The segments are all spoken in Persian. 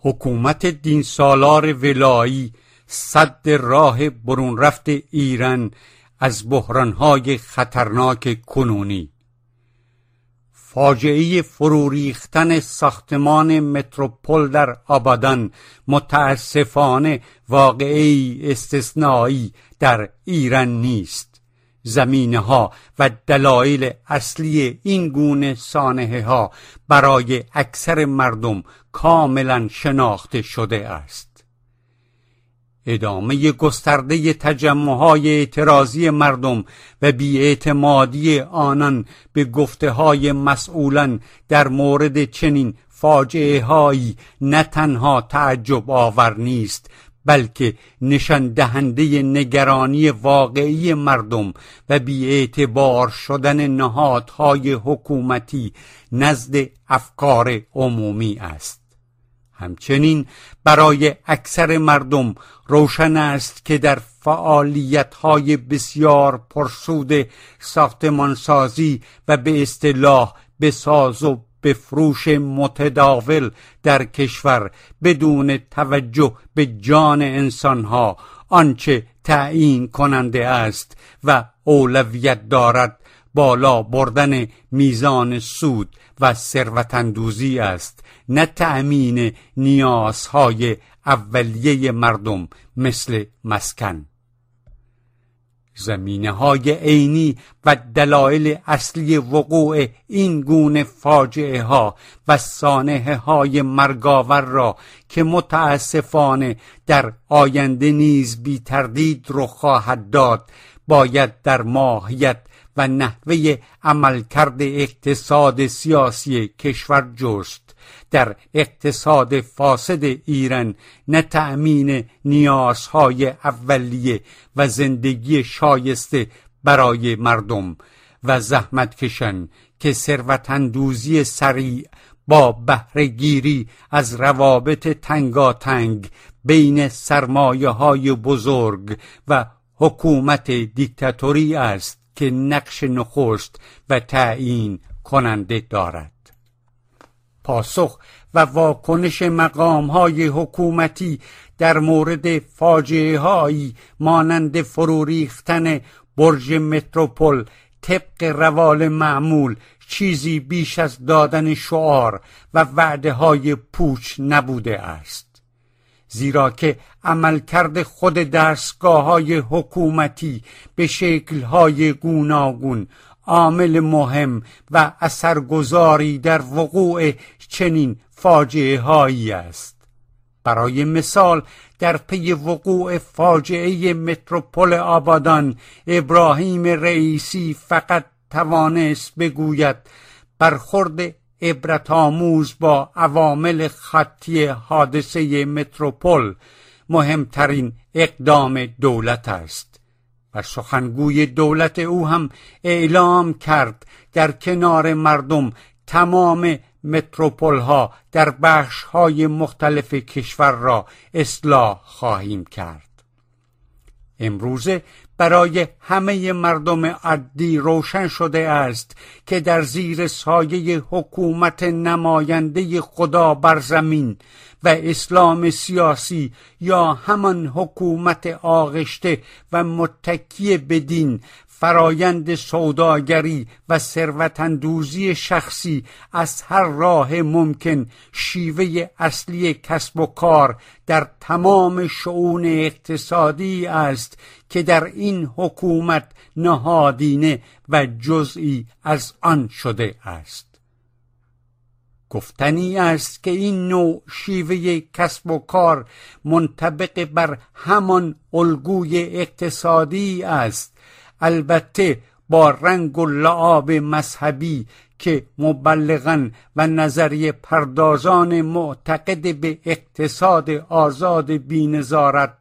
حکومت دین سالار ولایی صد راه برون رفت ایران از بحرانهای خطرناک کنونی. فاجعه فروریختن ساختمان متروپول در آبادان متاسفانه واقعی استثنایی در ایران نیست. زمینه ها و دلایل اصلی این گونه سانحه ها برای اکثر مردم کاملا شناخته شده است. ادامه گسترده تجمعهای اعتراضی مردم و بیاعتمادی آنان به گفته های مسئولان در مورد چنین فاجعه هایی نه تنها تعجب آور نیست بلکه نشان دهنده نگرانی واقعی مردم و بیاعتبار شدن نهادهای حکومتی نزد افکار عمومی است. همچنین برای اکثر مردم روشن است که در فعالیت های بسیار پرسود ساختمانسازی و به اصطلاح به ساز و به فروش متداول در کشور بدون توجه به جان انسانها. آنچه تعیین کننده است و اولویت دارد بالا بردن میزان سود و ثروتاندوزی است نه تأمین نیازهای اولیه مردم مثل مسکن. زمینه های عینی و دلایل اصلی وقوع این گونه فاجعه ها و سانه های مرگاور را که متاسفانه در آینده نیز بی تردید رخ خواهد داد باید در ماهیت و نحوه عملکرد اقتصاد سیاسی کشور جست. در اقتصاد فاسد ایران نه تأمین نیازهای اولیه و زندگی شایسته برای مردم و زحمت کشن که ثروتاندوزی سریع با بهرهگیری از روابط تنگاتنگ بین سرمایه های بزرگ و حکومت دیکتاتوری است که نقش نخست و تعیین کننده دارد. پاسخ و واکنش مقام های حکومتی در مورد فاجعه هایی مانند فروریختن برج متروپول طبق روال معمول چیزی بیش از دادن شعار و وعده های پوچ نبوده است. زیرا که عملکرد خود دستگاه های حکومتی به شکل های گوناگون عامل مهم و اثرگذاری در وقوع چنین فاجعه هایی است. برای مثال در پی وقوع فاجعه متروپول آبادان ابراهیم رئیسی فقط توانست بگوید برخورد عبرت آموز با عوامل خطی حادثه متروپول مهمترین اقدام دولت است. و سخنگوی دولت او هم اعلام کرد در کنار مردم تمام متروپول ها در بخش های مختلف کشور را اصلاح خواهیم کرد. امروزه برای همه مردم عدی روشن شده است که در زیر سایه حکومت نماینده خدا بر زمین و اسلام سیاسی یا همان حکومت آغشته و متکی به دین فرایند سوداگری و ثروتاندوزی شخصی از هر راه ممکن شیوه اصلی کسب و کار در تمام شعون اقتصادی است که در این حکومت نهادینه و جزئی از آن شده است. گفتنی است که این نوع شیوه کسب و کار منطبق بر همان الگوی اقتصادی است البته با رنگ و لعاب مذهبی که مبلغا و نظریه پردازان معتقد به اقتصاد آزاد بینظارت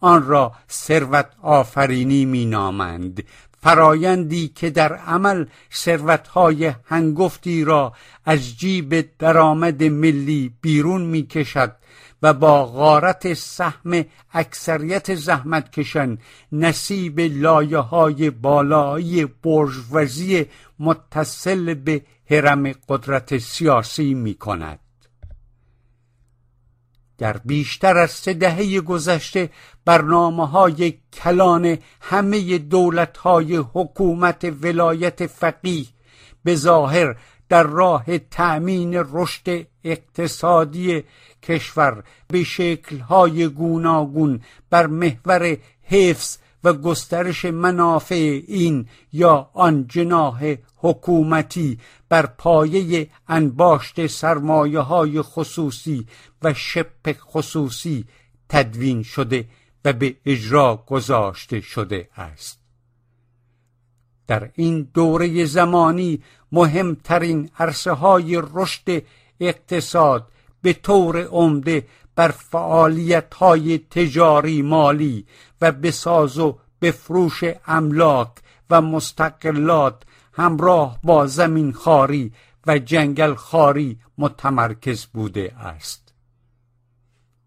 آن را ثروت آفرینی مینامند. فرایندی که در عمل ثروتهای هنگفتی را از جیب درآمد ملی بیرون می‌کشد و با غارت سهم اکثریت زحمت کشن نصیب لایه های بالایی برجوزی متصل به حرم قدرت سیاسی می کند. در بیشتر از سه دهه گذشته برنامه های کلان همه دولت های حکومت ولایت فقیه به ظاهر در راه تأمین رشد اقتصادی کشور به شکلهای گوناگون بر محور حفظ و گسترش منافع این یا آن جناح حکومتی بر پایه انباشت سرمایه های خصوصی و شپ خصوصی تدوین شده و به اجرا گذاشته شده است. در این دوره زمانی مهمترین عرصه های رشد اقتصاد به طور عمده بر فعالیت های تجاری مالی و بساز و بفروش املاک و مستقلات همراه با زمین خاری و جنگل خاری متمرکز بوده است.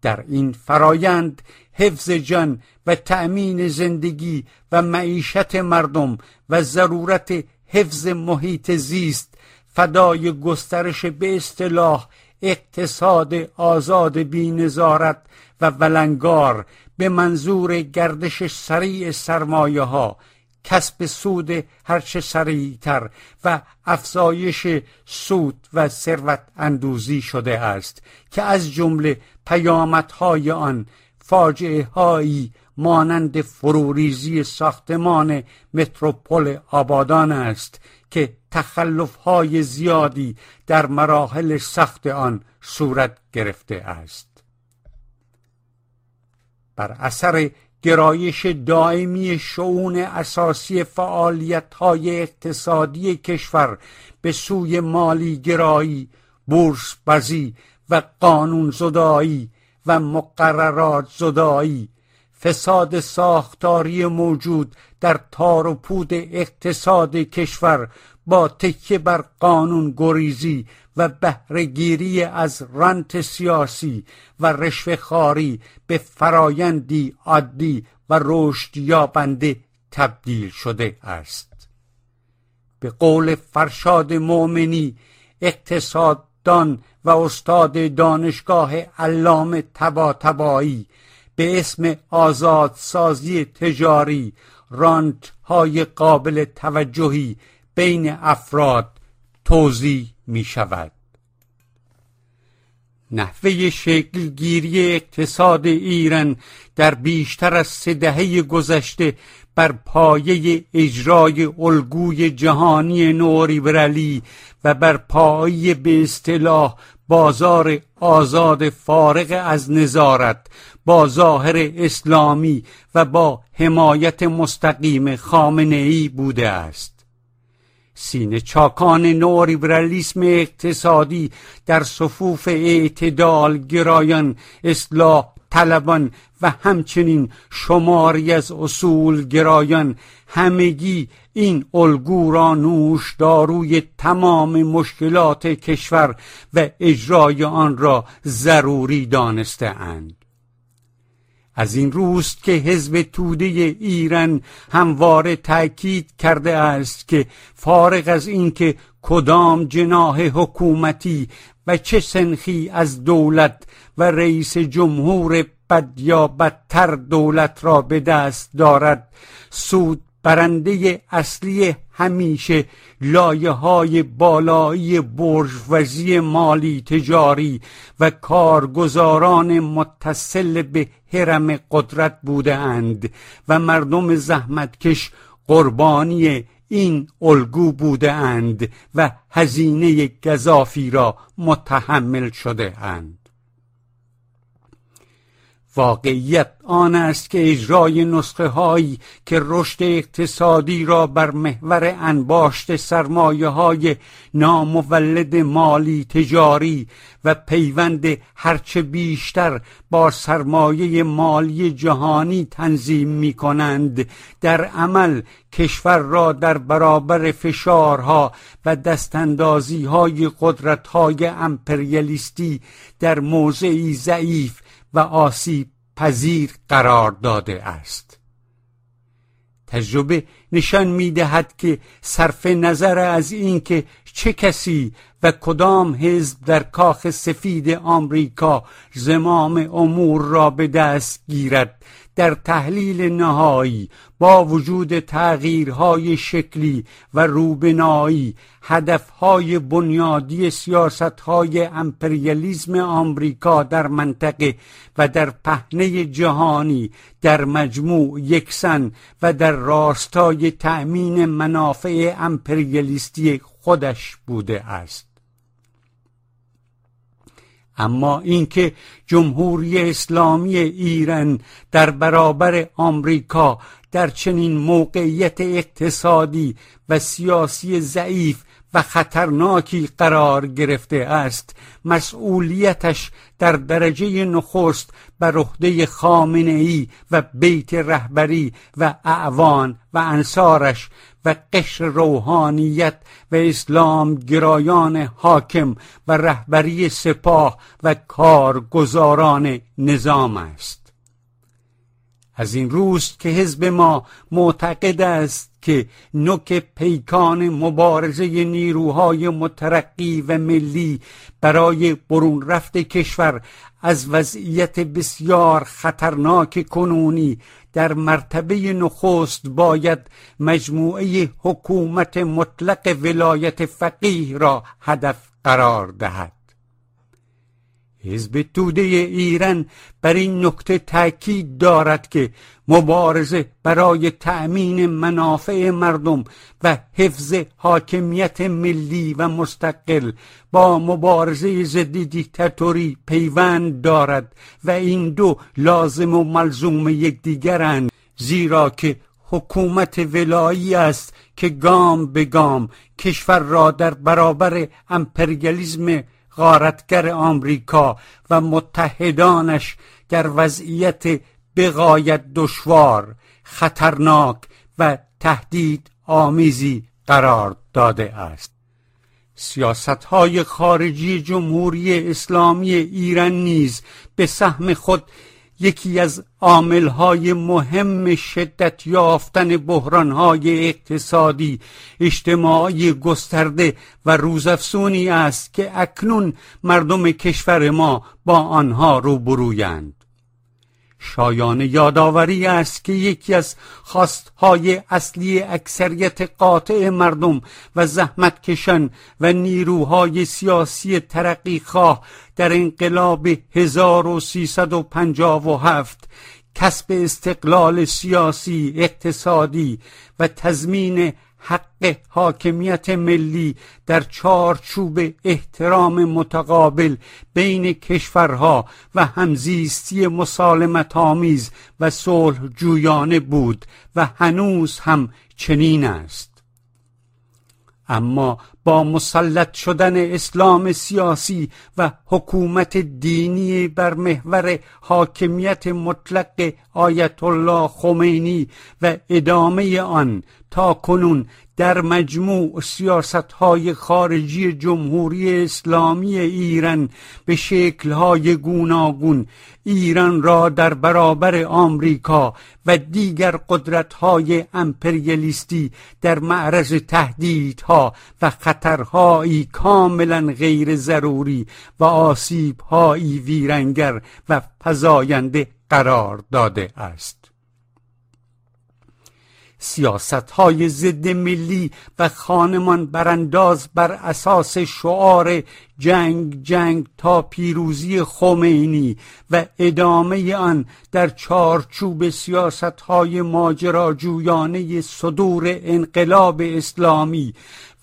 در این فرایند حفظ جان و تأمین زندگی و معیشت مردم و ضرورت حفظ محیط زیست فدای گسترش به اصطلاح اقتصاد آزاد بینظارت و ولنگار به منظور گردش سریع سرمایه ها کسب سود هرچه سریعتر و افزایش سود و ثروت اندوزی شده است که از جمله پیامدهای آن فاجعه هایی مانند فروریزی ساختمان متروپول آبادان است که تخلف های زیادی در مراحل سخت آن صورت گرفته است. بر اثر گرایش دائمی شعون اساسی فعالیت های اقتصادی کشور به سوی مالی گرایی، بورس بزی و قانون زدایی و مقررات زدایی فساد ساختاری موجود در تار و پود اقتصاد کشور با تکیه بر قانون گریزی و بهرهگیری از رنت سیاسی و رشوه خاری به فرایندی عادی و رشد یابنده تبدیل شده است. به قول فرشاد مؤمنی اقتصاددان و استاد دانشگاه علامه تبا به اسم آزادسازی تجاری رانت های قابل توجهی بین افراد توضیح می شود نحوه شکلگیری اقتصاد ایران در بیشتر از سه دهه گذشته بر پایه اجرای الگوی جهانی نوریبرالی و بر پایه به اصطلاح بازار آزاد فارغ از نظارت با ظاهر اسلامی و با حمایت مستقیم خامنه ای بوده است. سینه چاکان نولیبرالیسم اقتصادی در صفوف اعتدال گرایان اصلاح طلبان و همچنین شماری از اصول گرایان همگی این الگو را نوش داروی تمام مشکلات کشور و اجرای آن را ضروری دانسته اند. از این روست که حزب توده ایران همواره تأکید کرده است که فارغ از اینکه کدام جناح حکومتی و چه سنخی از دولت و رئیس جمهور بد یا بدتر دولت را به دست دارد سود برنده اصلی همیشه لایه های بالایی برجوزی مالی تجاری و کارگزاران متصل به حرم قدرت بوده اند و مردم زحمتکش قربانی این الگو بوده اند و هزینه گذافی را متحمل شده اند واقعیت آن است که اجرای نسخه هایی که رشد اقتصادی را بر محور انباشت سرمایه های نامولد مالی تجاری و پیوند هرچه بیشتر با سرمایه مالی جهانی تنظیم می کنند در عمل کشور را در برابر فشارها و دستاندازی های قدرت های امپریالیستی در موضعی ضعیف و آسیب پذیر قرار داده است. تجربه نشان می‌دهد که صرف نظر از اینکه چه کسی و کدام حزب در کاخ سفید آمریکا زمام امور را به دست گیرد در تحلیل نهایی با وجود تغییرهای شکلی و روبنایی هدفهای بنیادی سیاستهای امپریالیزم آمریکا در منطقه و در پهنه جهانی در مجموع یکسن و در راستای تأمین منافع امپریالیستی خودش بوده است. اما اینکه جمهوری اسلامی ایران در برابر آمریکا در چنین موقعیت اقتصادی و سیاسی ضعیف و خطرناکی قرار گرفته است مسئولیتش در درجه نخست بر عهده خامنه ای و بیت رهبری و اعوان و انصارش و قشر روحانیت و اسلام گرایان حاکم و رهبری سپاه و کارگزاران نظام است. از این روز که حزب ما معتقد است که نوک پیکان مبارزه نیروهای مترقی و ملی برای برون رفت کشور از وضعیت بسیار خطرناک کنونی در مرتبه نخست باید مجموعه حکومت مطلق ولایت فقیه را هدف قرار دهد. حزب توده ایران بر این نکته تاکید دارد که مبارزه برای تأمین منافع مردم و حفظ حاکمیت ملی و مستقل با مبارزه ضد دیکتاتوری پیوند دارد و این دو لازم و ملزوم یکدیگرند زیرا که حکومت ولایی است که گام به گام کشور را در برابر امپریالیزم غارتگر آمریکا و متحدانش در وضعیت بقایت دشوار خطرناک و تهدید آمیزی قرار داده است. سیاست های خارجی جمهوری اسلامی ایران نیز به سهم خود یکی از عاملهای مهم شدت یافتن بحرانهای اقتصادی اجتماعی گسترده و روزافزونی است که اکنون مردم کشور ما با آنها روبرویند. شایان یادآوری است که یکی از خواستهای اصلی اکثریت قاطع مردم و زحمتکشان و نیروهای سیاسی ترقیخواه در انقلاب 1357 کسب استقلال سیاسی اقتصادی و تضمین حق حاکمیت ملی در چارچوب احترام متقابل بین کشورها و همزیستی مسالمت آمیز و صلح جویانه بود و هنوز هم چنین است. اما با مسلط شدن اسلام سیاسی و حکومت دینی بر محور حاکمیت مطلق آیت الله خمینی و ادامه آن تا کنون در مجموع سیاست های خارجی جمهوری اسلامی ایران به شکل های گوناگون ایران را در برابر آمریکا و دیگر قدرت های امپریالیستی در معرض تهدیدها و خطرهایی کاملا غیر ضروری و آسیبهایی ویرنگر و پزاینده قرار داده است. سیاست های ضد ملی و خانمان برانداز بر اساس شعار جنگ جنگ تا پیروزی خمینی و ادامه آن در چارچوب سیاست های ماجراجویانه صدور انقلاب اسلامی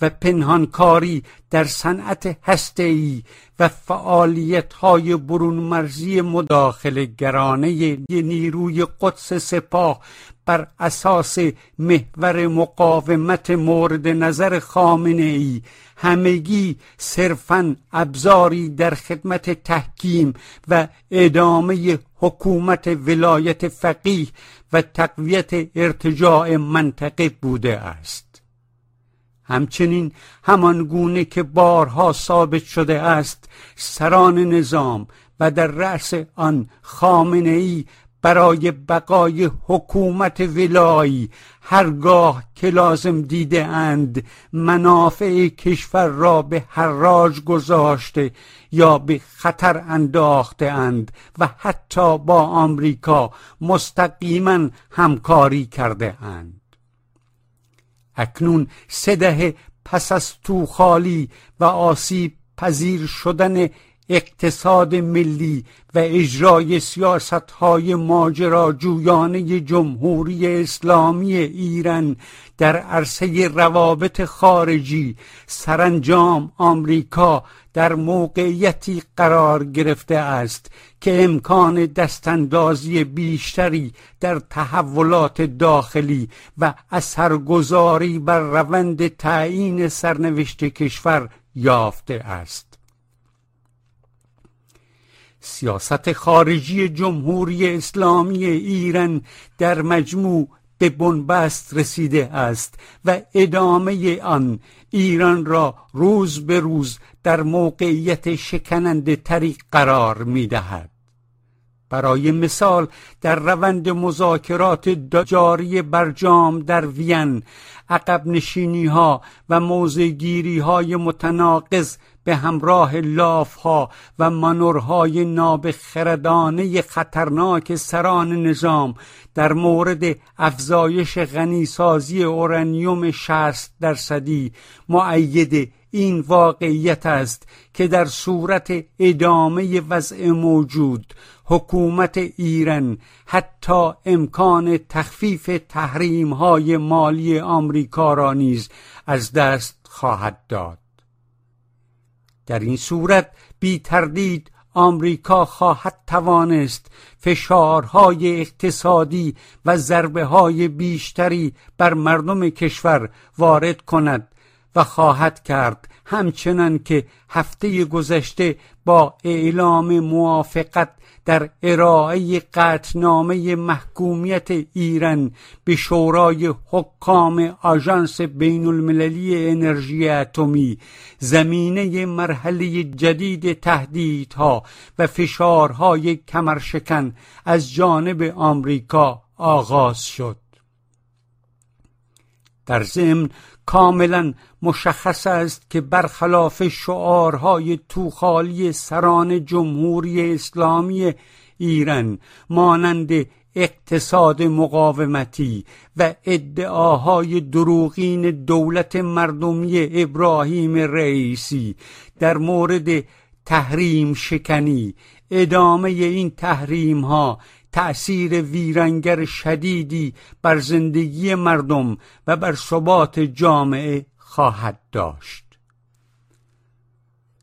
و پنهانکاری در صنعت هسته‌ای و فعالیت های برون مرزی مداخل گرانه نیروی قدس سپاه بر اساس محور مقاومت مورد نظر خامنه ای همگی صرفا ابزاری در خدمت تحکیم و ادامه حکومت ولایت فقیه و تقویت ارتجاع منطقه بوده است. همچنین همان گونه که بارها ثابت شده است سران نظام و در رأس آن خامنه ای برای بقای حکومت ولایی هرگاه که لازم دیده اند منافع کشور را به حراج گذاشته یا به خطر انداخته اند و حتی با آمریکا مستقیما همکاری کرده اند. اکنون سه دهه پس از خالی و آسیب پذیر شدن اقتصاد ملی و اجرای سیاست های جویانه جمهوری اسلامی ایران در عرصه روابط خارجی سرانجام آمریکا در موقعیتی قرار گرفته است که امکان دستاندازی بیشتری در تحولات داخلی و اثرگذاری بر روند تعیین سرنوشت کشور یافته است. سیاست خارجی جمهوری اسلامی ایران در مجموع به بنبست رسیده است و ادامه آن ایران را روز به روز در موقعیت شکننده طریق قرار می دهد. برای مثال در روند مذاکرات جاری برجام در وین عقب نشینی ها و موزگیری های متناقض به همراه لاف ها و منورهای نابخردانه خطرناک سران نظام در مورد افزایش غنیسازی اورانیوم 60 درصدی معید این واقعیت است که در صورت ادامه وضع موجود حکومت ایران حتی امکان تخفیف تحریم های مالی آمریکا را نیز از دست خواهد داد. در این صورت بی تردید آمریکا خواهد توانست فشارهای اقتصادی و ضربه های بیشتری بر مردم کشور وارد کند و خواهد کرد همچنان که هفته گذشته با اعلام موافقت در ارائه قطنامه محکومیت ایران به شورای حکام آژانس بین المللی انرژی اتمی زمینه مرحله جدید تهدیدها و فشارهای کمرشکن از جانب آمریکا آغاز شد. در ضمن کاملا مشخص است که برخلاف شعارهای توخالی سران جمهوری اسلامی ایران مانند اقتصاد مقاومتی و ادعاهای دروغین دولت مردمی ابراهیم رئیسی در مورد تحریم شکنی ادامه این تحریم ها تأثیر ویرانگر شدیدی بر زندگی مردم و بر ثبات جامعه خواهد داشت.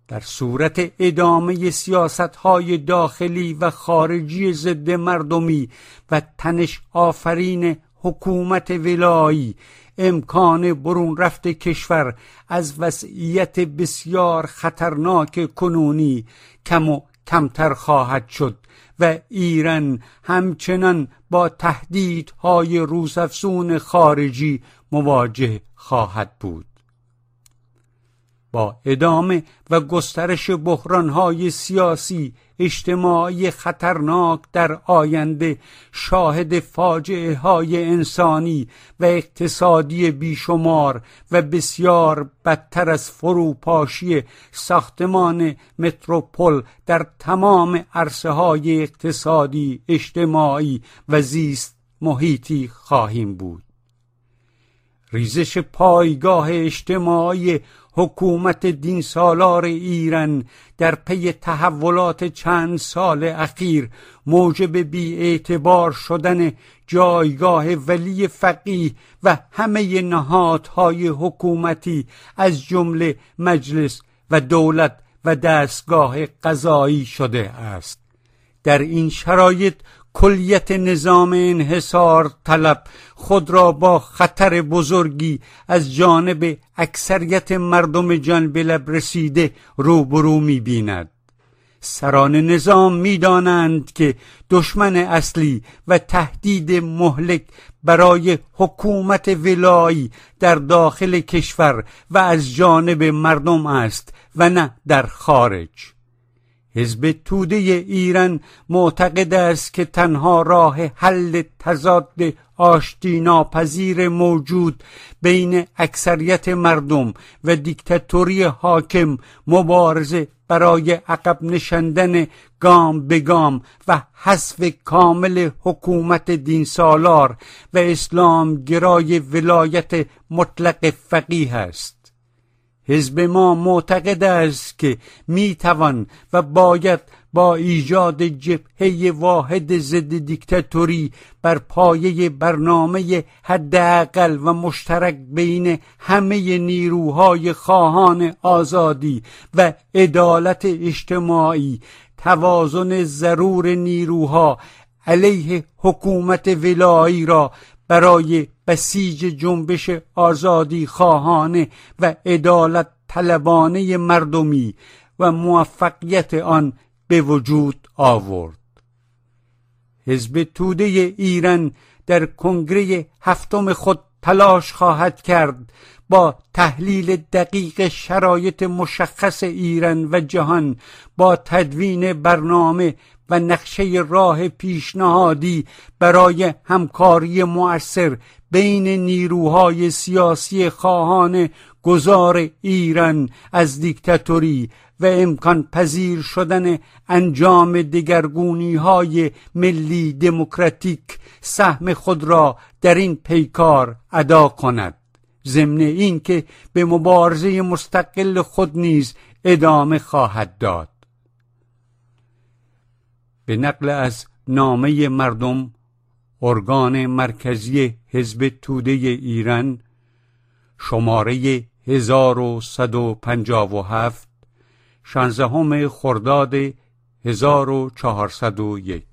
در صورت ادامه سیاست های داخلی و خارجی ضد مردمی و تنش آفرین حکومت ولایی امکان برون رفت کشور از وضعیت بسیار خطرناک کنونی کم و کمتر خواهد شد و ایران همچنان با تهدیدهای روسافزون خارجی مواجه خواهد بود. با ادامه و گسترش بحرانهای سیاسی اجتماعی خطرناک در آینده شاهد فاجعه های انسانی و اقتصادی بیشمار و بسیار بدتر از فروپاشی ساختمان متروپول در تمام عرصه های اقتصادی اجتماعی و زیست محیطی خواهیم بود. ریزش پایگاه اجتماعی حکومت دین سالار ایران در پی تحولات چند سال اخیر موجب بی اعتبار شدن جایگاه ولی فقیه و همه نهادهای حکومتی از جمله مجلس و دولت و دستگاه قضایی شده است. در این شرایط کلیت نظام انحصار طلب خود را با خطر بزرگی از جانب اکثریت مردم جان بلب رسیده روبرو می بیند. سران نظام می‌دانند که دشمن اصلی و تهدید مهلک برای حکومت ولایی در داخل کشور و از جانب مردم است و نه در خارج حزب توده ایران معتقد است که تنها راه حل تضاد آشتی ناپذیر موجود بین اکثریت مردم و دیکتاتوری حاکم مبارزه برای عقب نشندن گام به گام و حذف کامل حکومت دین سالار و اسلام گرای ولایت مطلق فقیه است. حزب ما معتقد است که می توان و باید با ایجاد جبهه واحد ضد دیکتاتوری بر پایه برنامه حداقل و مشترک بین همه نیروهای خواهان آزادی و عدالت اجتماعی توازن ضرور نیروها علیه حکومت ولایی را برای بسیج جنبش آزادی خواهانه و عدالت طلبانه مردمی و موفقیت آن به وجود آورد. حزب توده ایران در کنگره هفتم خود تلاش خواهد کرد با تحلیل دقیق شرایط مشخص ایران و جهان با تدوین برنامه و نقشه راه پیشنهادی برای همکاری مؤثر بین نیروهای سیاسی خواهان گذار ایران از دیکتاتوری و امکان پذیر شدن انجام دگرگونی های ملی دموکراتیک سهم خود را در این پیکار ادا کند. ضمن اینکه به مبارزه مستقل خود نیز ادامه خواهد داد. به نقل از نامه مردم ارگان مرکزی حزب توده ایران شماره 1157 شانزدهم خرداد 1401